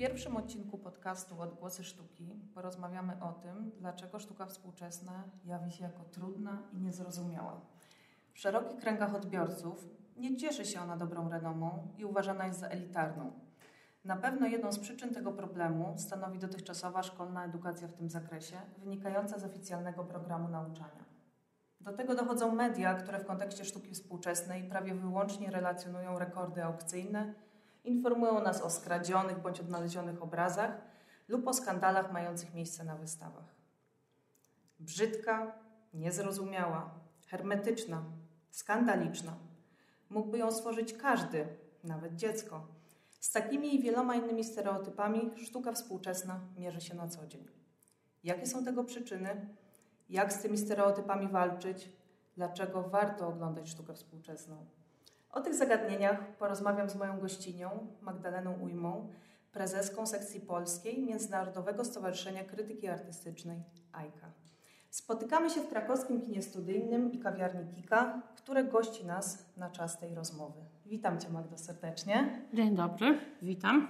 pierwszym odcinku podcastu Odgłosy Sztuki porozmawiamy o tym, dlaczego sztuka współczesna jawi się jako trudna i niezrozumiała. W szerokich kręgach odbiorców nie cieszy się ona dobrą renomą i uważana jest za elitarną. Na pewno jedną z przyczyn tego problemu stanowi dotychczasowa szkolna edukacja w tym zakresie, wynikająca z oficjalnego programu nauczania. Do tego dochodzą media, które w kontekście sztuki współczesnej prawie wyłącznie relacjonują rekordy aukcyjne, informują nas o skradzionych bądź odnalezionych obrazach lub o skandalach mających miejsce na wystawach. Brzydka, niezrozumiała, hermetyczna, skandaliczna. Mógłby ją stworzyć każdy, nawet dziecko. Z takimi i wieloma innymi stereotypami sztuka współczesna mierzy się na co dzień. Jakie są tego przyczyny? Jak z tymi stereotypami walczyć? Dlaczego warto oglądać sztukę współczesną? O tych zagadnieniach porozmawiam z moją gościnią, Magdaleną Ujmą, prezeską sekcji polskiej Międzynarodowego Stowarzyszenia Krytyki Artystycznej AIKA. Spotykamy się w krakowskim kinie studyjnym i kawiarni Kika, które gości nas na czas tej rozmowy. Witam Cię Magdo serdecznie. Dzień dobry, witam.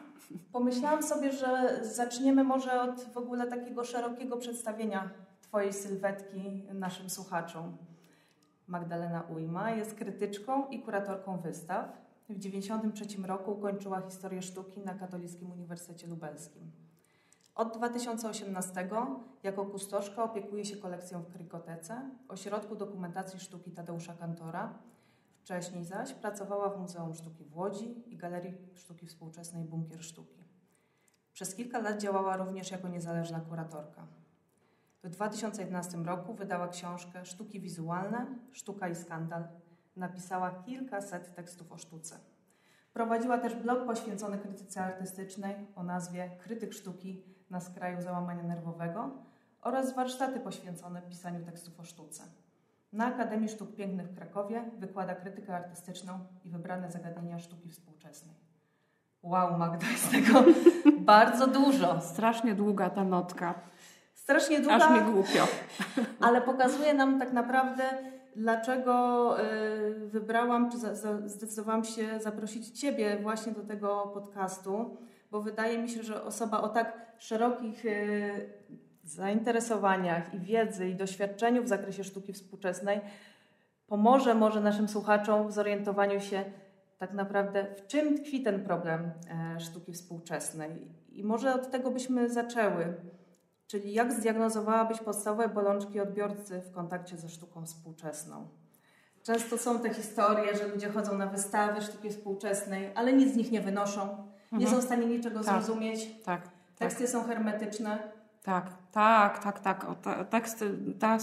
Pomyślałam sobie, że zaczniemy może od w ogóle takiego szerokiego przedstawienia Twojej sylwetki naszym słuchaczom. Magdalena Ujma jest krytyczką i kuratorką wystaw. W 1993 roku ukończyła historię sztuki na Katolickim Uniwersytecie Lubelskim. Od 2018 jako kustoszka opiekuje się kolekcją w Krykotece, Ośrodku Dokumentacji Sztuki Tadeusza Kantora. Wcześniej zaś pracowała w Muzeum Sztuki w Łodzi i Galerii Sztuki Współczesnej Bunkier Sztuki. Przez kilka lat działała również jako niezależna kuratorka. W 2011 roku wydała książkę Sztuki wizualne, Sztuka i skandal. Napisała kilkaset tekstów o sztuce. Prowadziła też blog poświęcony krytyce artystycznej o nazwie Krytyk Sztuki na skraju załamania nerwowego oraz warsztaty poświęcone pisaniu tekstów o sztuce. Na Akademii Sztuk Pięknych w Krakowie wykłada krytykę artystyczną i wybrane zagadnienia sztuki współczesnej. Wow, Magda, jest tego bardzo dużo. Strasznie długa ta notka. Strasznie długa. Aż mi głupio. Ale pokazuje nam tak naprawdę, dlaczego y, wybrałam, czy zdecydowałam się zaprosić Ciebie właśnie do tego podcastu, bo wydaje mi się, że osoba o tak szerokich y, zainteresowaniach i wiedzy i doświadczeniu w zakresie sztuki współczesnej pomoże może naszym słuchaczom w zorientowaniu się tak naprawdę, w czym tkwi ten problem e, sztuki współczesnej. I może od tego byśmy zaczęły. Czyli jak zdiagnozowałabyś podstawowe bolączki odbiorcy w kontakcie ze sztuką współczesną? Często są te historie, że ludzie chodzą na wystawy sztuki współczesnej, ale nic z nich nie wynoszą, nie mhm. są w stanie niczego tak. zrozumieć. Tak, tak. Teksty są hermetyczne. Tak, tak, tak, tak. O, ta, teksty, ta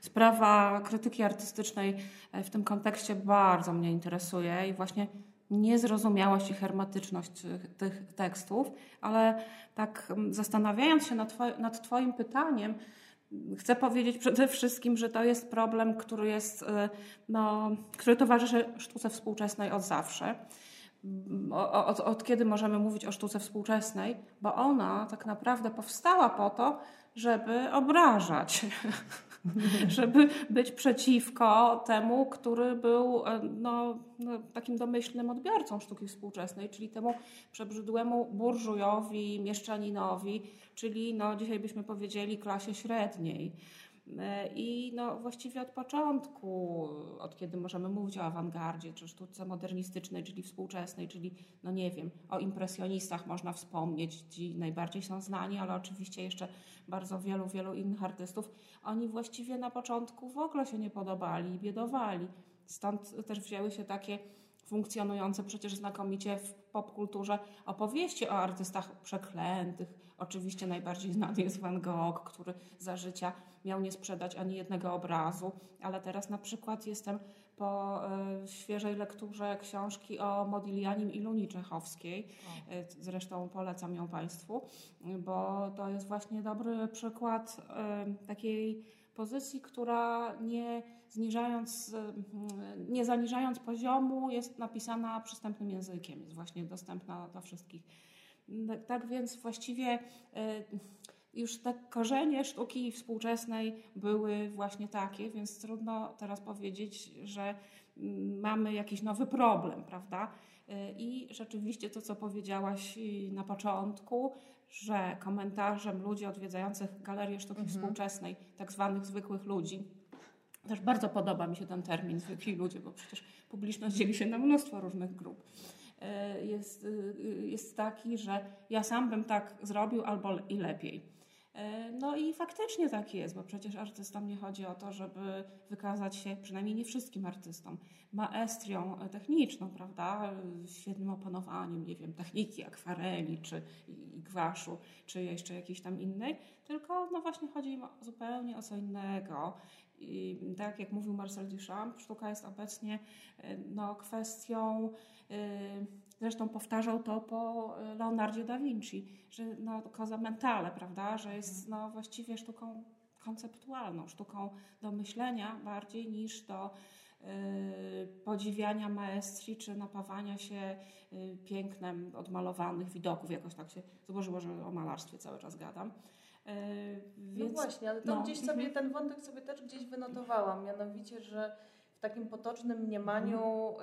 sprawa krytyki artystycznej e, w tym kontekście bardzo mnie interesuje i właśnie niezrozumiałość i hermetyczność tych tekstów, ale tak mm, zastanawiając się nad, nad Twoim pytaniem, Chcę powiedzieć przede wszystkim, że to jest problem, który, jest, e, no, który towarzyszy sztuce współczesnej od zawsze. Od, od, kiedy możemy mówić o sztuce współczesnej, bo ona tak naprawdę powstała po to, żeby obrażać, żeby być przeciwko temu, który był e, no, no, takim domyślnym odbiorcą sztuki współczesnej, czyli temu przebrzydłemu burżujowi, mieszczaninowi, czyli no, dzisiaj byśmy powiedzieli klasie średniej. E, I no, właściwie od początku, od kiedy możemy mówić o awangardzie, czy sztuce modernistycznej, czyli współczesnej, czyli, no nie wiem, o impresjonistach można wspomnieć, ci najbardziej są znani, ale oczywiście jeszcze bardzo wielu, wielu innych artystów, oni właściwie na początku w ogóle się nie podobali i biedowali. Stąd też wzięły się takie funkcjonujące przecież znakomicie w popkulturze opowieści o artystach przeklętych. Oczywiście najbardziej znany jest Van Gogh, który za życia miał nie sprzedać ani jednego obrazu, ale teraz na przykład jestem po y, świeżej lekturze książki o Modiglianim i Luni Czechowskiej. Y, zresztą polecam ją Państwu, bo to jest właśnie dobry przykład y, takiej pozycji, która nie zniżając, nie zaniżając poziomu jest napisana przystępnym językiem, jest właśnie dostępna dla wszystkich. Tak więc właściwie już te korzenie sztuki współczesnej były właśnie takie, więc trudno teraz powiedzieć, że mm, mamy jakiś nowy problem, prawda? I rzeczywiście to, co powiedziałaś na początku, że komentarzem ludzi odwiedzających Galerię Sztuki mhm. Współczesnej, tak zwanych zwykłych ludzi, też bardzo podoba mi się ten termin zwykli ludzie, bo przecież publiczność dzieli się na mnóstwo różnych grup. E, jest, e, jest taki, że ja sam bym tak zrobił albo i lepiej. E, no i faktycznie tak jest, bo przecież artystom nie chodzi o to, żeby wykazać się, przynajmniej nie wszystkim artystom, maestrią techniczną, prawda? Świetnym opanowaniem, nie wiem, techniki akwareli, czy gwaszu, czy jeszcze jakiejś tam innej, tylko no właśnie chodzi im zupełnie o co innego. I tak jak mówił Marcel Duchamp, sztuka jest obecnie no, kwestią Y, zresztą powtarzał to po Leonardzie da Vinci, że no, cosa mentale, prawda, że jest no, właściwie sztuką konceptualną, sztuką do myślenia bardziej niż do podziwiania maestrii czy napawania się pięknem odmalowanych widoków. Jakoś tak się złożyło, że o malarstwie cały czas gadam. Więc, no właśnie, ale to no, gdzieś sobie, ten wątek sobie też gdzieś wynotowałam, mianowicie, że w takim potocznym mniemaniu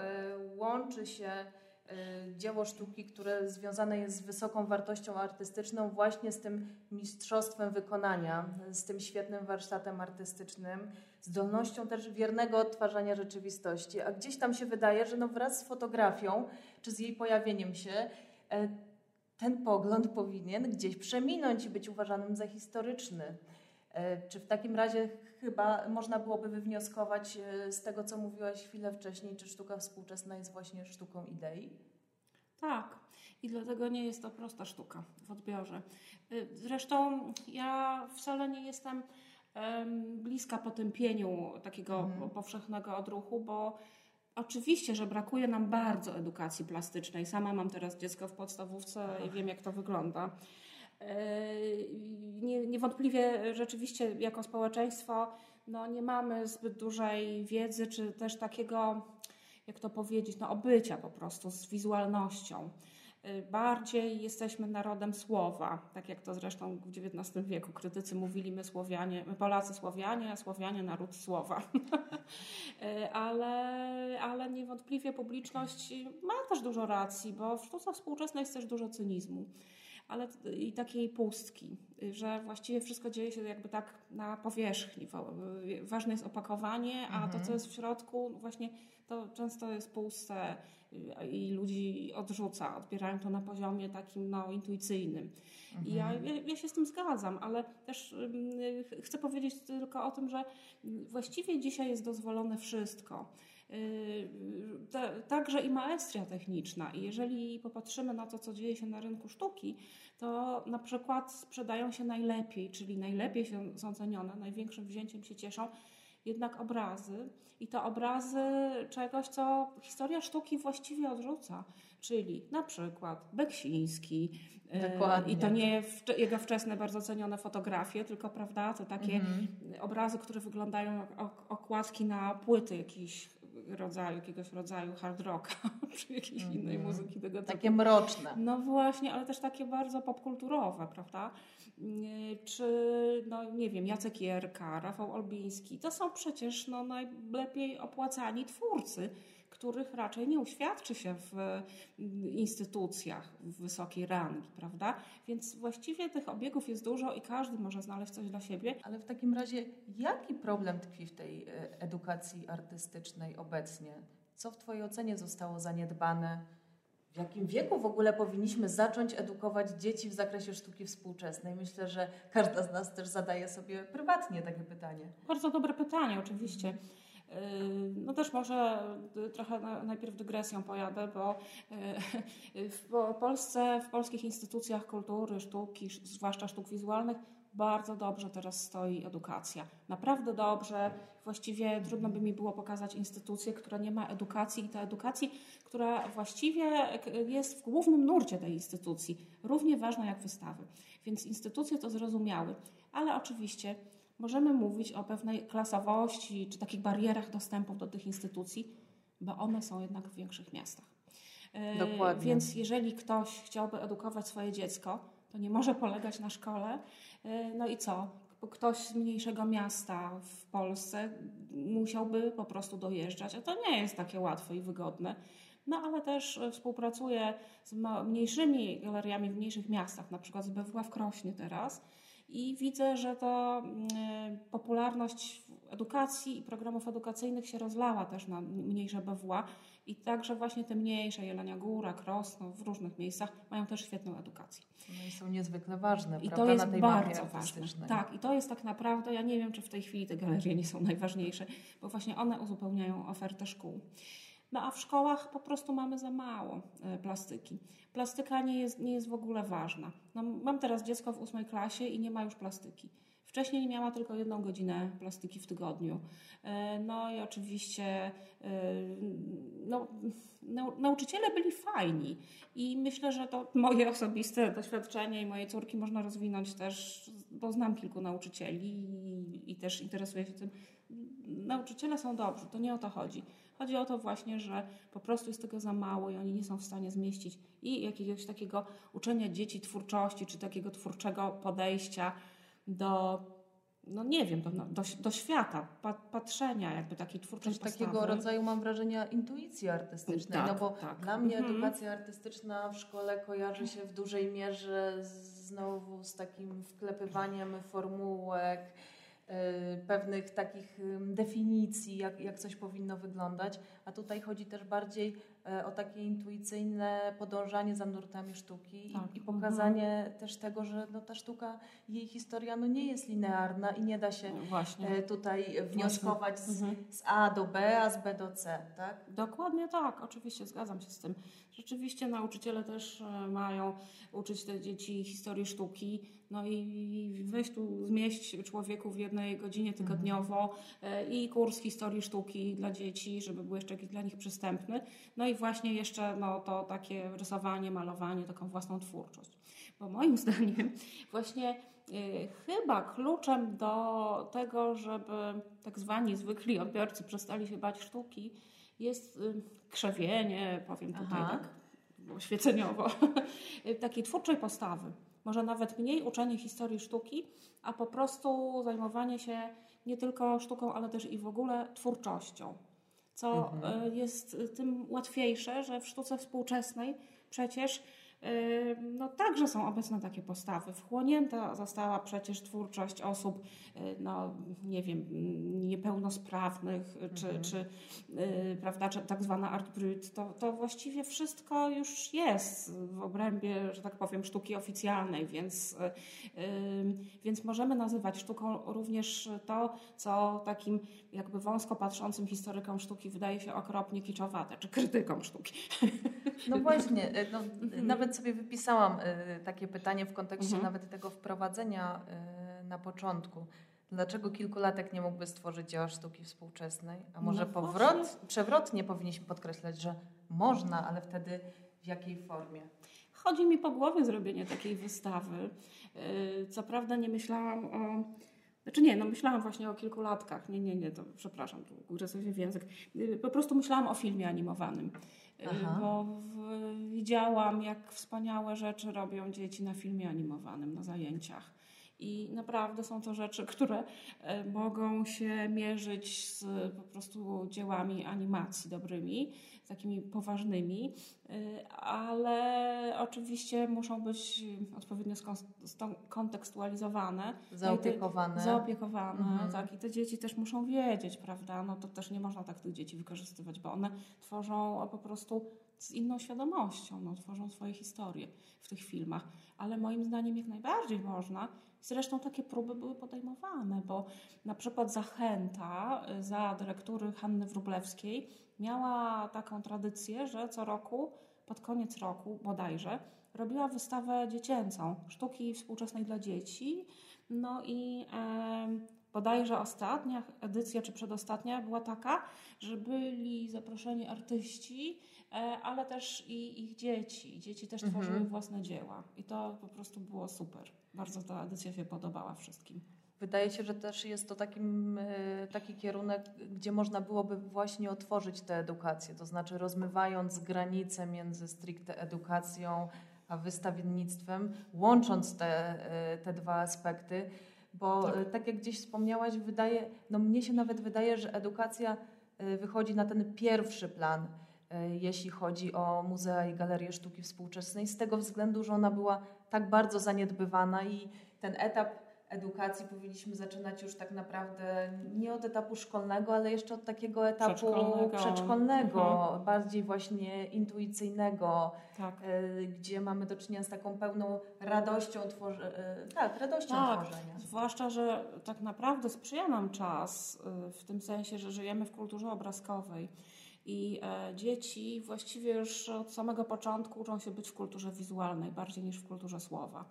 y, łączy się y, dzieło sztuki, które związane jest z wysoką wartością artystyczną, właśnie z tym mistrzostwem wykonania, z tym świetnym warsztatem artystycznym, zdolnością też wiernego odtwarzania rzeczywistości. A gdzieś tam się wydaje, że no wraz z fotografią, czy z jej pojawieniem się, e, ten pogląd powinien gdzieś przeminąć i być uważanym za historyczny. E, czy w takim razie chyba można byłoby wywnioskować e, z tego, co mówiłaś chwilę wcześniej, czy sztuka współczesna jest właśnie sztuką idei? Tak. I dlatego nie jest to prosta sztuka w odbiorze. E, zresztą ja wcale nie jestem bliska potępieniu takiego mhm. powszechnego odruchu, bo Oczywiście, że brakuje nam bardzo edukacji plastycznej. Sama mam teraz dziecko w podstawówce i wiem, jak to wygląda. Nie, niewątpliwie rzeczywiście jako społeczeństwo no, nie mamy zbyt dużej wiedzy, czy też takiego, jak to powiedzieć, no, obycia po prostu z wizualnością. Bardziej jesteśmy narodem słowa, tak jak to zresztą w XIX wieku krytycy mówili, my Słowianie, my Polacy Słowianie, a Słowianie naród słowa. ale, ale niewątpliwie publiczność ma też dużo racji, bo w sztuce współczesnej jest też dużo cynizmu ale i takiej pustki, że właściwie wszystko dzieje się jakby tak na powierzchni. Ważne jest opakowanie, a mhm. to, co jest w środku, właśnie to często jest puste i ludzi odrzuca, odbierają to na poziomie takim no, intuicyjnym. Mhm. I ja, ja, ja, się z tym zgadzam, ale też chcę powiedzieć tylko o tym, że właściwie dzisiaj jest dozwolone wszystko. Y, także i maestria techniczna. I jeżeli popatrzymy na to, co dzieje się na rynku sztuki, to na przykład sprzedają się najlepiej, czyli najlepiej są cenione, największym wzięciem się cieszą jednak obrazy i to obrazy czegoś, co historia sztuki właściwie odrzuca, czyli na przykład Beksiński y, Dokładnie. i to nie jego wczesne, bardzo cenione fotografie, tylko prawda, to takie mhm. obrazy, które wyglądają jak okładki na płyty jakichś rodzaju, jakiegoś rodzaju hard rocka, czy jakiejś mm -hmm. innej muzyki tego typu. Takie mroczne. No właśnie, ale też takie bardzo popkulturowe, prawda? Czy, no nie wiem, Jacek Jerka, Rafał Olbiński, to są przecież no, najlepiej opłacani twórcy, których raczej nie uświadczy się w mm, instytucjach wysokiej rangi, prawda? Więc właściwie tych obiegów jest dużo i każdy może znaleźć coś dla siebie. Ale w takim razie, jaki problem tkwi w tej e, edukacji artystycznej obecnie? Co w Twojej ocenie zostało zaniedbane? W jakim wieku w ogóle powinniśmy zacząć edukować dzieci w zakresie sztuki współczesnej? Myślę, że każda z nas też zadaje sobie prywatnie takie pytanie. Bardzo dobre pytanie, oczywiście. No też może trochę najpierw dygresją pojadę, bo w Polsce, w polskich instytucjach kultury, sztuki, zwłaszcza sztuk wizualnych, bardzo dobrze teraz stoi edukacja. Naprawdę dobrze. Właściwie trudno by mi było pokazać instytucję, która nie ma edukacji i ta edukacji, która właściwie jest w głównym nurcie tej instytucji, równie ważna jak wystawy. Więc instytucje to zrozumiały, ale oczywiście możemy mówić o pewnej klasowości czy takich barierach dostępu do tych instytucji, bo one są jednak w większych miastach. E, Dokładnie. Więc jeżeli ktoś chciałby edukować swoje dziecko, to nie może polegać na szkole. E, no i co? ktoś z mniejszego miasta w Polsce musiałby po prostu dojeżdżać, a to nie jest takie łatwe i wygodne. No ale też współpracuję z mniejszymi galeriami w mniejszych miastach, na przykład z BWA w Krośnie teraz i widzę, że to mm, popularność edukacji i programów edukacyjnych się rozlała też na mniejsze BWA i także właśnie te mniejsze, Jelenia Góra, Krosno, w różnych miejscach mają też świetną edukację. No i są niezwykle ważne, I prawda, to jest bardzo ważne. Tak, i to jest tak naprawdę, ja nie wiem, czy w tej chwili te galerie nie są najważniejsze, bo właśnie one uzupełniają ofertę szkół. No a w szkołach po prostu mamy za mało e, plastyki. Plastyka nie jest, nie jest w ogóle ważna. No, mam teraz dziecko w ósmej klasie i nie ma już plastyki. Wcześniej miała tylko jedną godzinę plastyki w tygodniu. E, no i oczywiście e, no, nauczyciele byli fajni i myślę, że to moje osobiste doświadczenie i moje córki można rozwinąć też, bo znam kilku nauczycieli i, i też interesuję się tym. Nauczyciele są dobrzy, to nie o to chodzi. Chodzi o to właśnie, że po prostu jest tego za mało i oni nie są w stanie zmieścić i jakiegoś takiego uczenia dzieci twórczości, czy takiego twórczego podejścia do no nie wiem, do, do, do świata, patrzenia, jakby takiej twórczej Coś postawy. takiego rodzaju, mam wrażenia, intuicji artystycznej. Tak, no bo tak. dla mnie mhm. edukacja artystyczna w szkole kojarzy się w dużej mierze z, znowu z takim wklepywaniem formułek, pewnych takich definicji, jak, jak coś powinno wyglądać, a tutaj chodzi też bardziej e, o takie intuicyjne podążanie za nurtami sztuki tak. i, i, pokazanie mhm. też tego, że no, ta sztuka, jej historia no, nie jest linearna i nie da się no Właśnie. E, tutaj wnioskować z, mhm. z, A do B, a z B do C, tak? Dokładnie tak, oczywiście zgadzam się z tym. Rzeczywiście nauczyciele też mają uczyć te dzieci historii sztuki, no i weź tu zmieść człowieku w jednej godzinie tygodniowo mhm. i kurs historii sztuki dla dzieci, żeby był jeszcze jakiś dla nich przystępny. No i właśnie jeszcze no, to takie rysowanie, malowanie, taką własną twórczość. Bo moim zdaniem właśnie y, chyba kluczem do tego, żeby tak zwani zwykli odbiorcy przestali się bać sztuki, jest y, krzewienie, powiem tutaj Aha. tak oświeceniowo, takiej twórczej postawy może nawet mniej uczenie historii sztuki, a po prostu zajmowanie się nie tylko sztuką, ale też i w ogóle twórczością. Co mhm. E, jest tym łatwiejsze, że w sztuce współczesnej przecież no także są obecne takie postawy. Wchłonięta została przecież twórczość osób, y, no nie wiem, niepełnosprawnych, czy, mhm. czy, yy, prawda, czy tak zwana art brut. To, to właściwie wszystko już jest w obrębie, że tak powiem, sztuki oficjalnej, więc, więc możemy nazywać sztuką również to, co takim jakby wąsko patrzącym historykom sztuki wydaje się okropnie kiczowate, czy krytykom sztuki. No właśnie, no, mhm. Nawet sobie wypisałam y, takie pytanie w kontekście mhm. nawet tego wprowadzenia y, na początku. Dlaczego kilkulatek nie mógłby stworzyć dzieła sztuki współczesnej? A może no powrot, przewrotnie powinniśmy podkreślać, że można, ale wtedy w jakiej formie? Chodzi mi po głowie zrobienie takiej wystawy. Co prawda nie myślałam o znaczy nie, no myślałam właśnie o kilku latkach. Nie, nie, nie, to przepraszam, tu sobie w język. Y, po prostu myślałam o filmie animowanym. Y, Aha. Bo w, widziałam, jak wspaniałe rzeczy robią dzieci na filmie animowanym, na zajęciach. I naprawdę są to rzeczy, które e, mogą się mierzyć z po prostu dziełami animacji dobrymi, takimi poważnymi, e, ale oczywiście muszą być odpowiednio skontekstualizowane. Zaopiekowane. zaopiekowane, mhm. tak. I te dzieci też muszą wiedzieć, prawda? No to też nie można tak tych dzieci wykorzystywać, bo one tworzą po prostu z inną świadomością, no, tworzą swoje historie w tych filmach. Ale moim zdaniem jak najbardziej można Zresztą takie próby były podejmowane, bo na przykład Zachęta y, za dyrektury Hanny Wrublewskiej miała taką tradycję, że co roku, pod koniec roku bodajże, robiła wystawę dziecięcą, sztuki współczesnej dla dzieci. No i e, bodajże ostatnia edycja, czy przedostatnia była taka, że byli zaproszeni artyści, e, ale też i ich dzieci. Dzieci też mhm. tworzyły własne dzieła i to po prostu było super. Bardzo ta edycja się podobała wszystkim. Wydaje się, że też jest to takim, e, taki kierunek, gdzie można byłoby właśnie otworzyć tę edukację, to znaczy rozmywając granice między stricte edukacją a wystawiennictwem, łącząc te, e, te dwa aspekty, Bo tak. tak jak gdzieś wspomniałaś, wydaje, no mnie się nawet wydaje, że edukacja wychodzi na ten pierwszy plan jeśli chodzi o muzea i galerie sztuki współczesnej, z tego względu, że ona była tak bardzo zaniedbywana i ten etap edukacji powinniśmy zaczynać już tak naprawdę nie od etapu szkolnego, ale jeszcze od takiego etapu przedszkolnego, przedszkolnego mhm. bardziej właśnie intuicyjnego, tak. Y, gdzie mamy do czynienia z taką pełną radością, tworzenia. y, tak, radością tak, tworzenia. Zwłaszcza, że tak naprawdę sprzyja nam czas y, w tym sensie, że żyjemy w kulturze obrazkowej. I e, dzieci właściwie już od samego początku uczą się być w kulturze wizualnej bardziej niż w kulturze słowa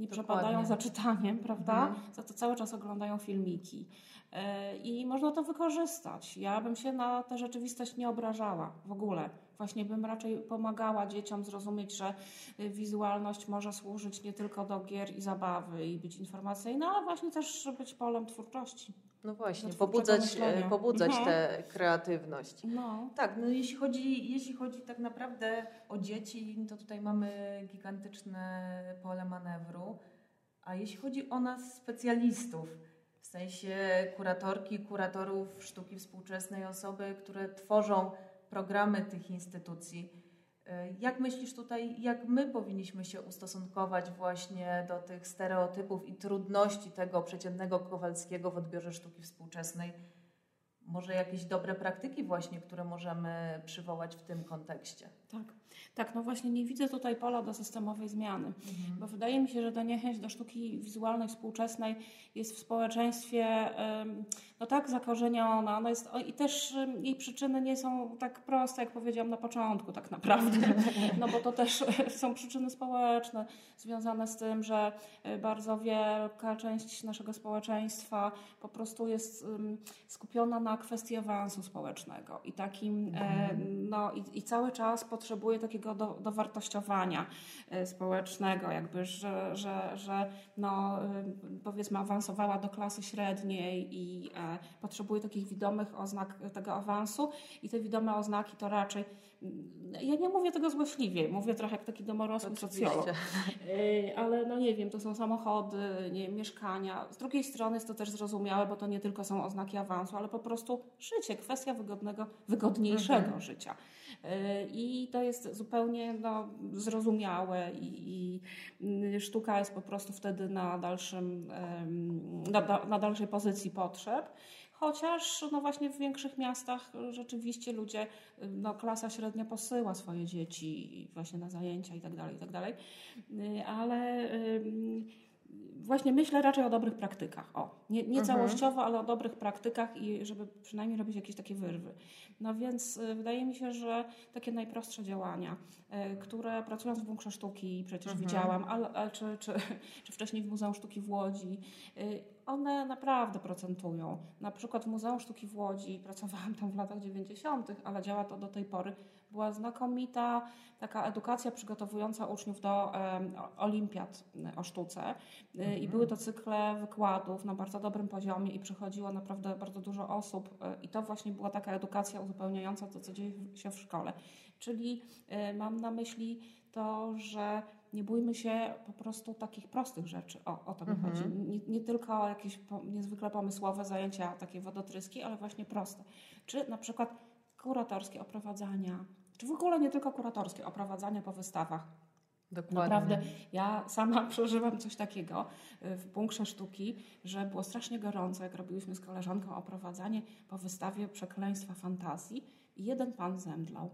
nie przepadają za czytaniem, prawda? Mhm. Za to cały czas oglądają filmiki. E, I można to wykorzystać. Ja bym się na tę rzeczywistość nie obrażała w ogóle. Właśnie bym raczej pomagała dzieciom zrozumieć, że y, wizualność może służyć nie tylko do gier i zabawy i być informacyjna, ale właśnie też być polem twórczości. No właśnie, pobudzać, e, pobudzać mhm. tę kreatywność. No. Tak, no jeśli chodzi, jeśli chodzi tak naprawdę o dzieci, to tutaj mamy gigantyczne pole manewru. A jeśli chodzi o nas, specjalistów, w sensie kuratorki, kuratorów sztuki współczesnej, osoby, które tworzą programy tych instytucji, jak myślisz tutaj, jak my powinniśmy się ustosunkować właśnie do tych stereotypów i trudności tego przeciętnego Kowalskiego w odbiorze sztuki współczesnej? Może jakieś dobre praktyki właśnie, które możemy przywołać w tym kontekście? Tak. Tak, no właśnie nie widzę tutaj pola do systemowej zmiany, mhm. bo wydaje mi się, że ta niechęć do sztuki wizualnej współczesnej jest w społeczeństwie no tak zakorzeniona ona jest, i też jej przyczyny nie są tak proste, jak powiedziałam na początku tak naprawdę, no bo to też są przyczyny społeczne związane z tym, że e, bardzo wielka część naszego społeczeństwa po prostu jest skupiona na kwestii awansu społecznego i takim, e, no i, i cały czas potrzebuje takiego do, dowartościowania e, społecznego, jakby, że, że, że no, powiedzmy awansowała do klasy średniej i e, potrzebuje takich widomych oznak tego awansu i te widome oznaki to raczej ja nie mówię tego złośliwie, mówię trochę jak taki domorosły Oczywiście. socjolog. E, ale no nie wiem, to są samochody, nie, mieszkania. Z drugiej strony jest to też zrozumiałe, bo to nie tylko są oznaki awansu, ale po prostu życie, kwestia wygodnego, wygodniejszego mhm. życia. E, I to jest zupełnie no, zrozumiałe i, i, sztuka jest po prostu wtedy na, dalszym, na, na dalszej pozycji potrzeb. Chociaż no właśnie w większych miastach rzeczywiście ludzie, no klasa średnia posyła swoje dzieci właśnie na zajęcia i tak dalej, i tak. Y, ale właśnie myślę raczej o dobrych praktykach. O, nie, nie mhm. całościowo, ale o dobrych praktykach i żeby przynajmniej robić jakieś takie wyrwy. No więc y, wydaje mi się, że takie najprostsze działania, y, które pracując w Bunkrze Sztuki przecież mhm. widziałam, ale, ale czy, czy, czy wcześniej w Muzeum Sztuki w Łodzi, y, one naprawdę procentują. Na przykład w Muzeum Sztuki w Łodzi, pracowałam tam w latach 90., ale działa to do tej pory, była znakomita taka edukacja przygotowująca uczniów do olimpiad o sztuce mhm. i były to cykle wykładów na bardzo dobrym poziomie i przychodziło naprawdę bardzo dużo osób i to właśnie była taka edukacja uzupełniająca to, co dzieje się w szkole. Czyli y, mam na myśli to, że nie bójmy się po prostu takich prostych rzeczy. O, o to mi mhm. chodzi. Nie, nie, tylko jakieś po, niezwykle pomysłowe zajęcia, takie wodotryski, ale właśnie proste. Czy na przykład kuratorskie oprowadzania, czy w ogóle nie tylko kuratorskie oprowadzania po wystawach. Dokładnie. Naprawdę, ja sama przeżyłam coś takiego y, w bunkrze sztuki, że było strasznie gorąco, jak robiliśmy z koleżanką oprowadzanie po wystawie Przekleństwa Fantazji i jeden pan zemdlał.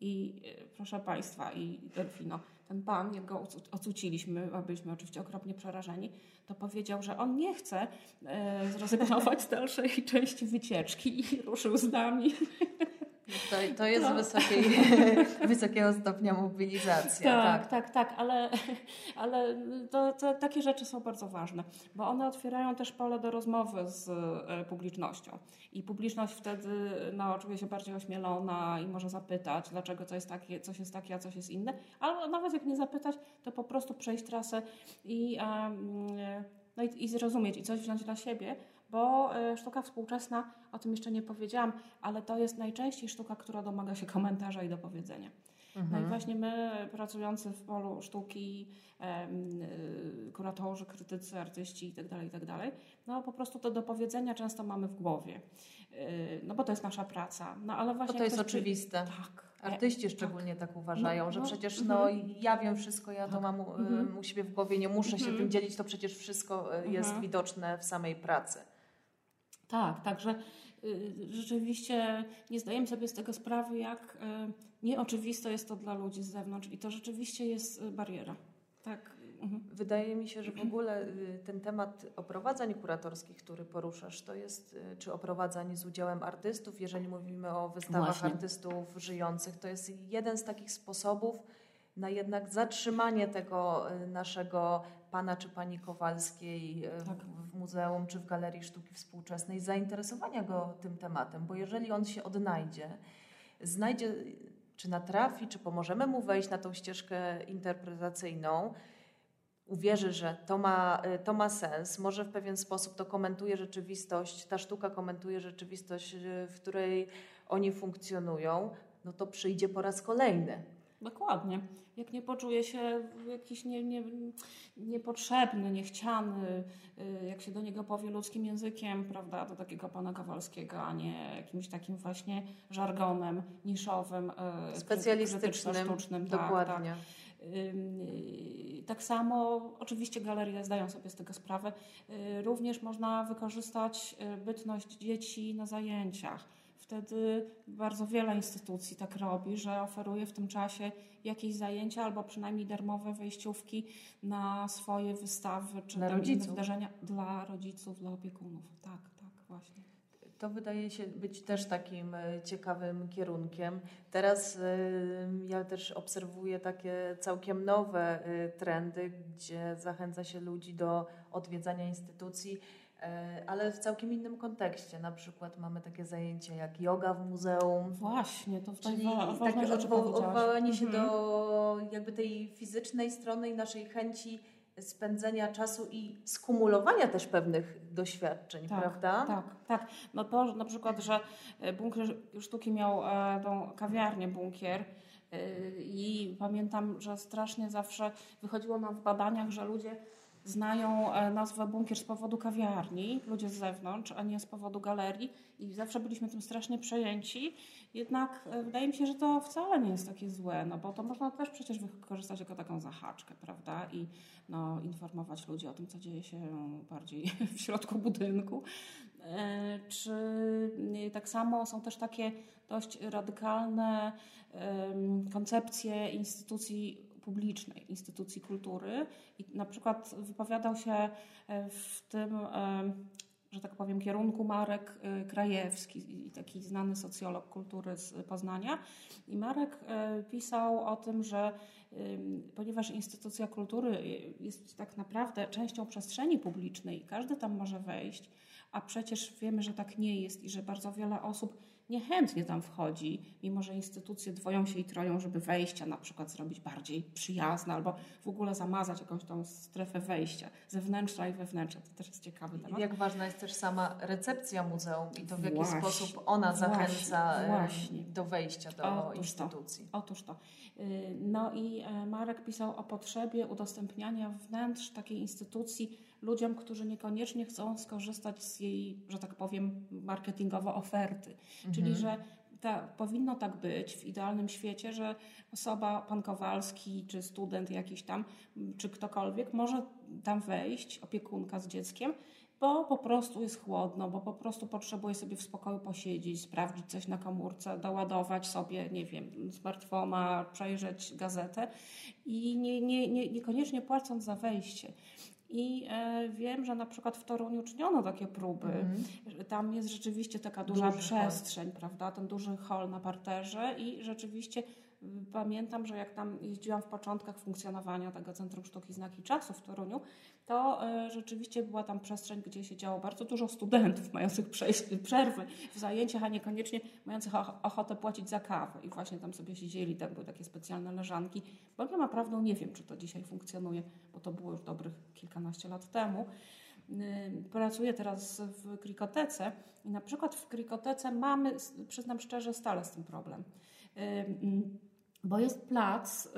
I y, proszę Państwa, i Delfino, ten pan, jak go ocuciliśmy, a byliśmy oczywiście okropnie przerażeni, to powiedział, że on nie chce e, zrezygnować z dalszej części wycieczki i ruszył z nami. To, to jest to... Wysokiej, wysokiego stopnia mobilizacja. Tak, tak, tak, tak ale, ale to, to, takie rzeczy są bardzo ważne, bo one otwierają też pole do rozmowy z e, publicznością. I publiczność wtedy no, czuje się bardziej ośmielona i może zapytać, dlaczego coś jest takie, coś jest takie, a coś jest inne. Ale nawet jak nie zapytać, to po prostu przejść trasę i, no i, i zrozumieć i coś wziąć dla siebie, bo e, sztuka współczesna, o tym jeszcze nie powiedziałam, ale to jest najczęściej sztuka, która domaga się komentarza i dopowiedzenia. No i Mhm. właśnie my, pracujący w polu sztuki, y, kuratorzy, krytycy, artyści itd., itd., no po prostu to do powiedzenia często mamy w głowie. Y, No bo to jest nasza praca. No ale Bo właśnie to jest ktoś oczywiste. Tak. Artyści szczególnie tak uważają, No, że no, przecież mhm. no, ja wiem wszystko, ja to Tak. mam u, Mhm. u siebie w głowie, nie muszę się Mhm. tym dzielić, to przecież wszystko y, jest Mhm. widoczne w samej pracy. Tak, także y, rzeczywiście nie zdajemy sobie z tego sprawy, jak y, nieoczywiste jest to dla ludzi z zewnątrz i to rzeczywiście jest y, bariera. Tak. mhm. Wydaje mi się, że w ogóle ten temat oprowadzań kuratorskich, który poruszasz, to jest, czy oprowadzań z udziałem artystów, jeżeli mówimy o wystawach Właśnie. artystów żyjących, to jest jeden z takich sposobów na jednak zatrzymanie tego y, naszego pana czy pani Kowalskiej y, Tak. w, w muzeum czy w Galerii Sztuki Współczesnej, zainteresowania go tym tematem, bo jeżeli on się odnajdzie, znajdzie, czy natrafi, czy pomożemy mu wejść na tą ścieżkę interpretacyjną, uwierzy, że to ma, y, to ma sens, może w pewien sposób to komentuje rzeczywistość, ta sztuka komentuje rzeczywistość, w której oni funkcjonują, no to przyjdzie po raz kolejny. Dokładnie. Jak nie poczuje się jakiś nie, nie, niepotrzebny, niechciany, y, jak się do niego powie ludzkim językiem, prawda, do takiego pana Kowalskiego, a nie jakimś takim właśnie żargonem niszowym, y, Specjalistycznym, krytyczno-sztucznym. Tak, tak. dokładnie. Ym, y, Tak samo, oczywiście galerie zdają sobie z tego sprawę, również można wykorzystać bytność dzieci na zajęciach. Wtedy bardzo wiele instytucji tak robi, że oferuje w tym czasie jakieś zajęcia albo przynajmniej darmowe wejściówki na swoje wystawy czy Dla rodziców. wydarzenia dla rodziców, dla opiekunów. Tak, tak, właśnie. To wydaje się być też takim e, ciekawym kierunkiem. Teraz e, ja też obserwuję takie całkiem nowe e, trendy, gdzie zachęca się ludzi do odwiedzania instytucji, ale w całkiem innym kontekście. Na przykład mamy takie zajęcia jak yoga w muzeum. Właśnie, to Czyli wa- takie odwo- odwołanie się Mhm. do jakby tej fizycznej strony i naszej chęci spędzenia czasu i skumulowania też pewnych doświadczeń, Tak, prawda? Tak, tak. No to na przykład, że e, bunkier sztuki miał e, tą kawiarnię bunkier e, i pamiętam, że strasznie zawsze wychodziło nam w badaniach, że ludzie znają e, nazwę bunkier z powodu kawiarni, ludzie z zewnątrz, a nie z powodu galerii i zawsze byliśmy tym strasznie przejęci. Jednak e, wydaje mi się, że to wcale nie jest takie złe, no bo to można też przecież wykorzystać jako taką zahaczkę, prawda? I no, informować ludzi o tym, co dzieje się bardziej w środku budynku. E, Czy tak samo są też takie dość radykalne koncepcje instytucji publicznej, instytucji kultury i na przykład wypowiadał się e, w tym, em, że tak powiem, kierunku Marek e, Krajewski, taki znany socjolog kultury z Poznania. I Marek e, pisał o tym, że ponieważ instytucja kultury jest tak naprawdę częścią przestrzeni publicznej każdy tam może wejść, a przecież wiemy, że tak nie jest i że bardzo wiele osób niechętnie tam wchodzi, mimo że instytucje dwoją się i troją, żeby wejścia na przykład zrobić bardziej przyjazne albo w ogóle zamazać jakąś tą strefę wejścia zewnętrzna i wewnętrzna. To też jest ciekawy I temat. Jak ważna jest też sama recepcja muzeum i to w jaki Właśnie, sposób ona zachęca właśnie. do wejścia do Otóż to. instytucji. Otóż to. Y, No i e, Marek pisał o potrzebie udostępniania wnętrz takiej instytucji ludziom, którzy niekoniecznie chcą skorzystać z jej, że tak powiem, marketingowo oferty. Czyli, że ta, powinno tak być w idealnym świecie, że osoba, pan Kowalski, czy student jakiś tam, czy ktokolwiek może tam wejść, opiekunka z dzieckiem, bo po prostu jest chłodno, bo po prostu potrzebuje sobie w spokoju posiedzieć, sprawdzić coś na komórce, doładować sobie, nie wiem, smartfona, przejrzeć gazetę i nie, nie, nie, niekoniecznie płacąc za wejście. I e, wiem, że na przykład w Toruniu czyniono takie próby. Mhm. Tam jest rzeczywiście taka duża Duży przestrzeń, prawda? Ten duży hol na parterze i rzeczywiście pamiętam, że jak tam jeździłam w początkach funkcjonowania tego Centrum Sztuki Znaki Czasu w Toruniu, to e, rzeczywiście była tam przestrzeń, gdzie siedziało bardzo dużo studentów mających przerwy w zajęciach, a niekoniecznie mających och- ochotę płacić za kawę. I właśnie tam sobie siedzieli, tam były takie specjalne leżanki. Bogiem naprawdę nie wiem, czy to dzisiaj funkcjonuje, bo to było już dobrych kilkanaście lat temu. Pracuję teraz w Krikotece i na przykład w Krikotece mamy, przyznam szczerze, stale z tym problem. Bo jest plac, y,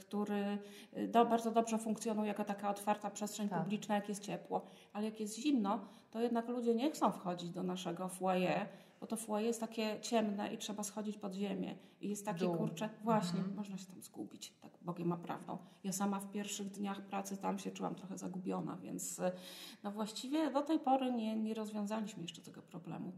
który y, do, bardzo dobrze funkcjonuje jako taka otwarta przestrzeń Tak. publiczna, jak jest ciepło, ale jak jest zimno, to jednak ludzie nie chcą wchodzić do naszego foyer, bo to foyer jest takie ciemne i trzeba schodzić pod ziemię. I jest takie Dół. kurcze, właśnie, Mhm. można się tam zgubić, tak Bogiem ma prawdą. Ja sama w pierwszych dniach pracy tam się czułam trochę zagubiona, więc y, no właściwie do tej pory nie, nie rozwiązaliśmy jeszcze tego problemu.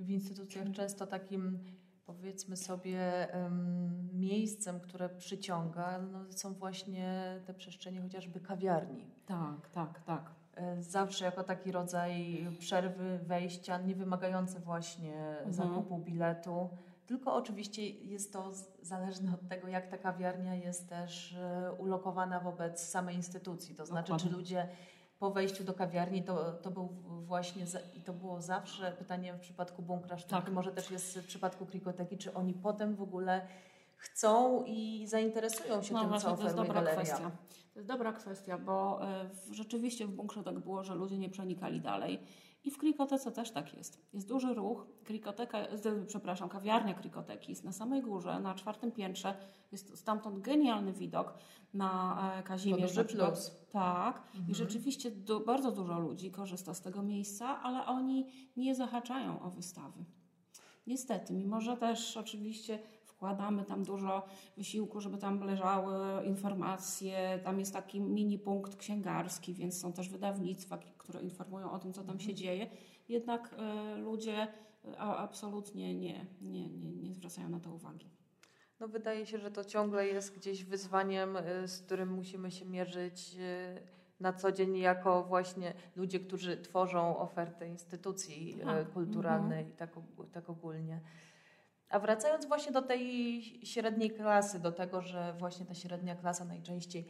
W instytucjach często takim, powiedzmy sobie, em, miejscem, które przyciąga, no, są właśnie te przestrzenie chociażby kawiarni. Tak, tak, tak. E, Zawsze jako taki rodzaj przerwy, wejścia, nie wymagające właśnie Mhm. zakupu biletu. Tylko oczywiście jest to zależne od tego, jak ta kawiarnia jest też e, ulokowana wobec samej instytucji. To znaczy, Dokładnie. czy ludzie po wejściu do kawiarni, to, to był właśnie, za, i to było zawsze pytanie w przypadku bunkra sztuki, Tak. może też jest w przypadku krikoteki, czy oni potem w ogóle chcą i zainteresują się No tym, właśnie, co to jest oferuje dobra galeria. kwestia. To jest dobra kwestia, bo e, rzeczywiście w bunkrze tak było, że ludzie nie przenikali dalej. I w Krikotece też tak jest. Jest duży ruch. Krikoteka, przepraszam, kawiarnia Krikoteki jest na samej górze, na czwartym piętrze. Jest stamtąd genialny widok na e, To Kazimierz. przykład. plus. Tak. I Mhm. rzeczywiście du, bardzo dużo ludzi korzysta z tego miejsca, ale oni nie zahaczają o wystawy. Niestety, mimo że też oczywiście wkładamy tam dużo wysiłku, żeby tam leżały informacje, tam jest taki mini punkt księgarski, więc są też wydawnictwa, które informują o tym, co tam się dzieje. Jednak e, ludzie e, absolutnie nie, nie, nie, nie zwracają na to uwagi. No wydaje się, że to ciągle jest gdzieś wyzwaniem, y, z którym musimy się mierzyć na co dzień jako właśnie ludzie, którzy tworzą ofertę instytucji y, Tak, kulturalnej tak, og- tak ogólnie. A wracając właśnie do tej średniej klasy, do tego, że właśnie ta średnia klasa najczęściej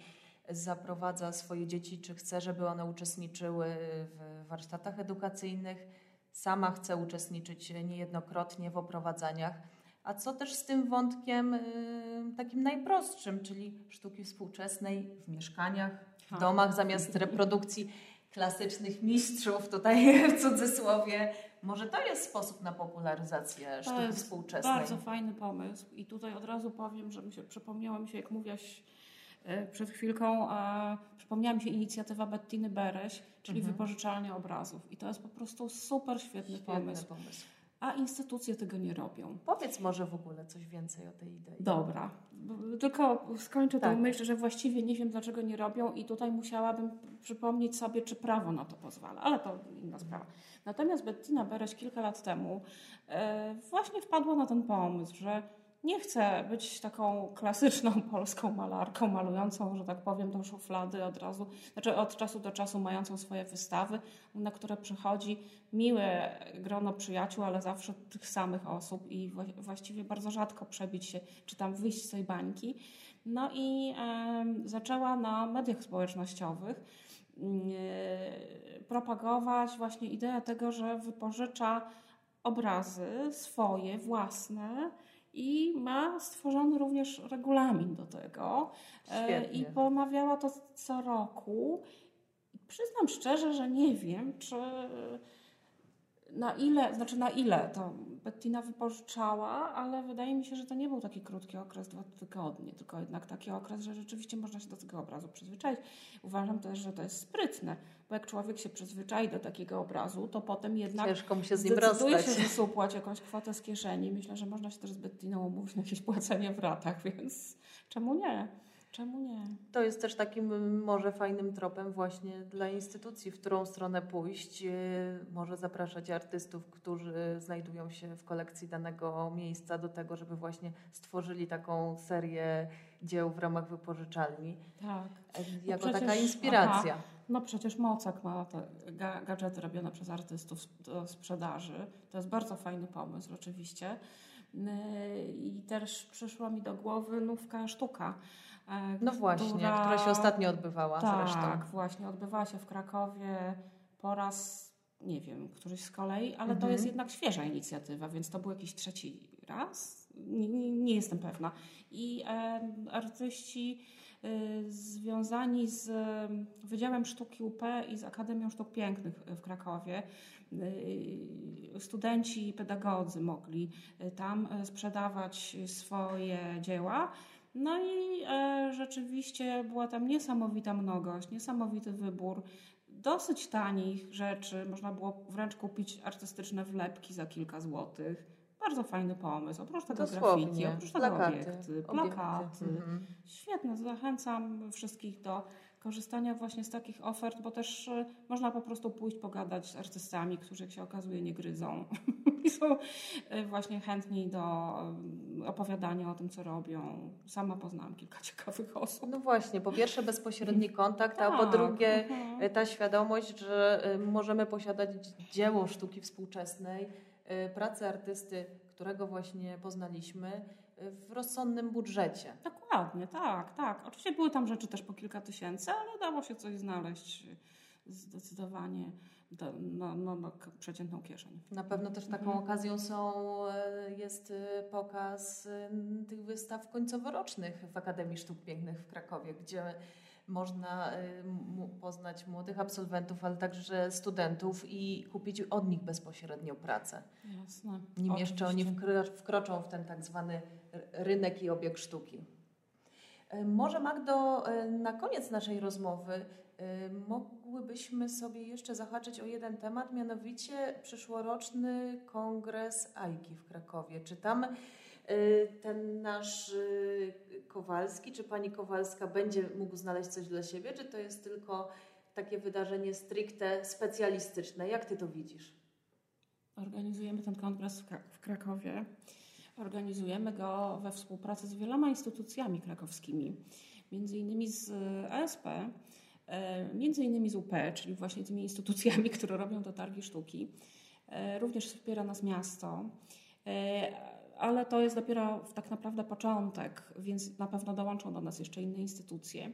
zaprowadza swoje dzieci, czy chce, żeby one uczestniczyły w warsztatach edukacyjnych, sama chce uczestniczyć niejednokrotnie w oprowadzaniach. A co też z tym wątkiem y, takim najprostszym, czyli sztuki współczesnej w mieszkaniach, w Tak. domach, zamiast reprodukcji klasycznych mistrzów, tutaj w cudzysłowie. Może to jest sposób na popularyzację sztuki jest współczesnej. Bardzo fajny pomysł i tutaj od razu powiem, że mi się przypomniała mi się, jak mówiłaś e, przed chwilką, e, przypomniała mi się inicjatywa Bettiny Bereś, czyli Mhm. wypożyczalnia obrazów i to jest po prostu super świetny, Świetny pomysł, pomysł. A instytucje tego nie robią. Powiedz może w ogóle coś więcej o tej idei. Dobra, tylko skończę Tak. tę myśl, że właściwie nie wiem, dlaczego nie robią i tutaj musiałabym przypomnieć sobie, czy prawo na to pozwala, ale to inna sprawa. Natomiast Bettina Bereś kilka lat temu e, właśnie wpadła na ten pomysł, że nie chce być taką klasyczną polską malarką, malującą, że tak powiem, do szuflady od razu, znaczy od czasu do czasu mającą swoje wystawy, na które przychodzi miłe grono przyjaciół, ale zawsze tych samych osób i wła- właściwie bardzo rzadko przebić się, czy tam wyjść z tej bańki. No i zaczęła na mediach społecznościowych e, propagować właśnie ideę tego, że wypożycza obrazy swoje, własne i ma stworzony również regulamin do tego. E, Świetnie. I pomawiała to co roku. Przyznam szczerze, że nie wiem, czy na ile, znaczy na ile to Bettina wypożyczała, ale wydaje mi się, że to nie był taki krótki okres, dwa tygodnie, tylko jednak taki okres, że rzeczywiście można się do tego obrazu przyzwyczaić. Uważam też, że to jest sprytne, bo jak człowiek się przyzwyczai do takiego obrazu, to potem jednak Ciężko mu się z nim zdecyduje rozstać. się wysupłać jakąś kwotę z kieszeni. Myślę, że można się też z Bettiną umówić na jakieś płacenie w ratach, więc czemu nie? Czemu nie? To jest też takim mm, może fajnym tropem właśnie dla instytucji, w którą stronę pójść. Yy, Może zapraszać artystów, którzy znajdują się w kolekcji danego miejsca do tego, żeby właśnie stworzyli taką serię dzieł w ramach wypożyczalni. Tak. E, Jako przecież- taka inspiracja. No przecież Mocek ma te ga- gadżety robione przez artystów do sprzedaży. To jest bardzo fajny pomysł oczywiście. Yy, I też przyszła mi do głowy nówka sztuka. No właśnie, która się ostatnio odbywała tak, zresztą. właśnie, odbywała się w Krakowie po raz, nie wiem, któryś z kolei, ale to Mhm. jest jednak świeża inicjatywa, więc to był jakiś trzeci raz? Nie, nie, nie jestem pewna. I e, artyści e, związani z Wydziałem Sztuki UP i z Akademią Sztuk Pięknych w Krakowie, e, studenci i pedagodzy mogli e, tam e, sprzedawać swoje dzieła. No i e, rzeczywiście była tam niesamowita mnogość, niesamowity wybór dosyć tanich rzeczy. Można było wręcz kupić artystyczne wlepki za kilka złotych. Bardzo fajny pomysł. Oprócz tego Dosłownie. graffiti, oprócz tego Plakaty, obiekty, obiekty. plakaty. Mhm. Świetne. Zachęcam wszystkich do korzystania właśnie z takich ofert, bo też e, można po prostu pójść pogadać z artystami, którzy jak się okazuje nie gryzą i są e, właśnie chętni do e, opowiadania o tym, co robią. Sama poznałam kilka ciekawych osób. No właśnie, po pierwsze bezpośredni kontakt, a po Tak, drugie mhm. y, ta świadomość, że możemy posiadać dzieło sztuki współczesnej, pracę artysty, którego właśnie poznaliśmy, w rozsądnym budżecie. Dokładnie, tak, tak. Oczywiście były tam rzeczy też po kilka tysięcy, ale dało się coś znaleźć zdecydowanie do, no, no, no, przeciętną kieszeń. Na pewno też taką Mhm. okazją są, e, jest e, pokaz e, tych wystaw końcoworocznych w Akademii Sztuk Pięknych w Krakowie, gdzie można poznać młodych absolwentów, ale także studentów i kupić od nich bezpośrednio pracę. Jasne. Nim jeszcze oni Oczywiście. wkro- wkroczą w ten tak zwany rynek i obieg sztuki. E, Może Magdo, e, na koniec naszej rozmowy e, mogłybyśmy sobie jeszcze zahaczyć o jeden temat, mianowicie przyszłoroczny kongres AIKI w Krakowie. Czy tam ten nasz Kowalski, czy pani Kowalska będzie mógł znaleźć coś dla siebie, czy to jest tylko takie wydarzenie stricte specjalistyczne? Jak ty to widzisz? Organizujemy ten kongres w Krakowie. Organizujemy go we współpracy z wieloma instytucjami krakowskimi, między innymi z ESP, e, między innymi z UP, czyli właśnie tymi instytucjami, które robią te targi sztuki. E, Również wspiera nas miasto, E, ale to jest dopiero tak naprawdę początek, więc na pewno dołączą do nas jeszcze inne instytucje.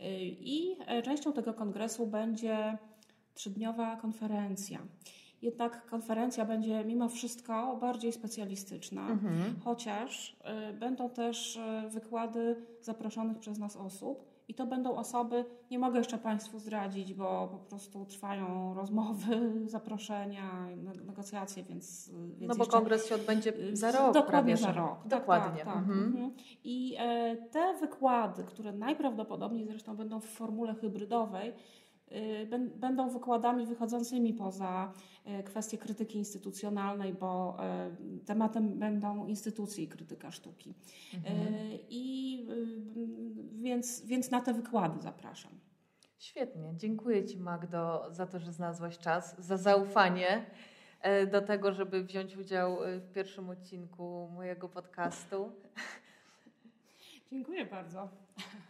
E, I e, częścią tego kongresu będzie trzydniowa konferencja. Jednak konferencja będzie mimo wszystko bardziej specjalistyczna, chociaż y, będą też y, wykłady zaproszonych przez nas osób. I to będą osoby, nie mogę jeszcze Państwu zdradzić, bo po prostu trwają rozmowy, zaproszenia, ne- negocjacje, więc. y, więc No bo jeszcze- kongres się odbędzie za rok Dokładnie za rok. Tak, Dokładnie. Tak, tak. Mhm. Mhm. I e, te wykłady, które najprawdopodobniej zresztą będą w formule hybrydowej, będą wykładami wychodzącymi poza e, kwestię krytyki instytucjonalnej, bo e, tematem będą instytucje i krytyka sztuki. Mhm. I y, więc, więc na te wykłady zapraszam. Świetnie. Dziękuję Ci, Magdo, za to, że znalazłaś czas, za zaufanie e, do tego, żeby wziąć udział e, w pierwszym odcinku mojego podcastu. Dziękuję bardzo.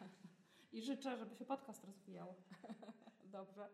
I życzę, żeby się podcast rozwijał. dobrze.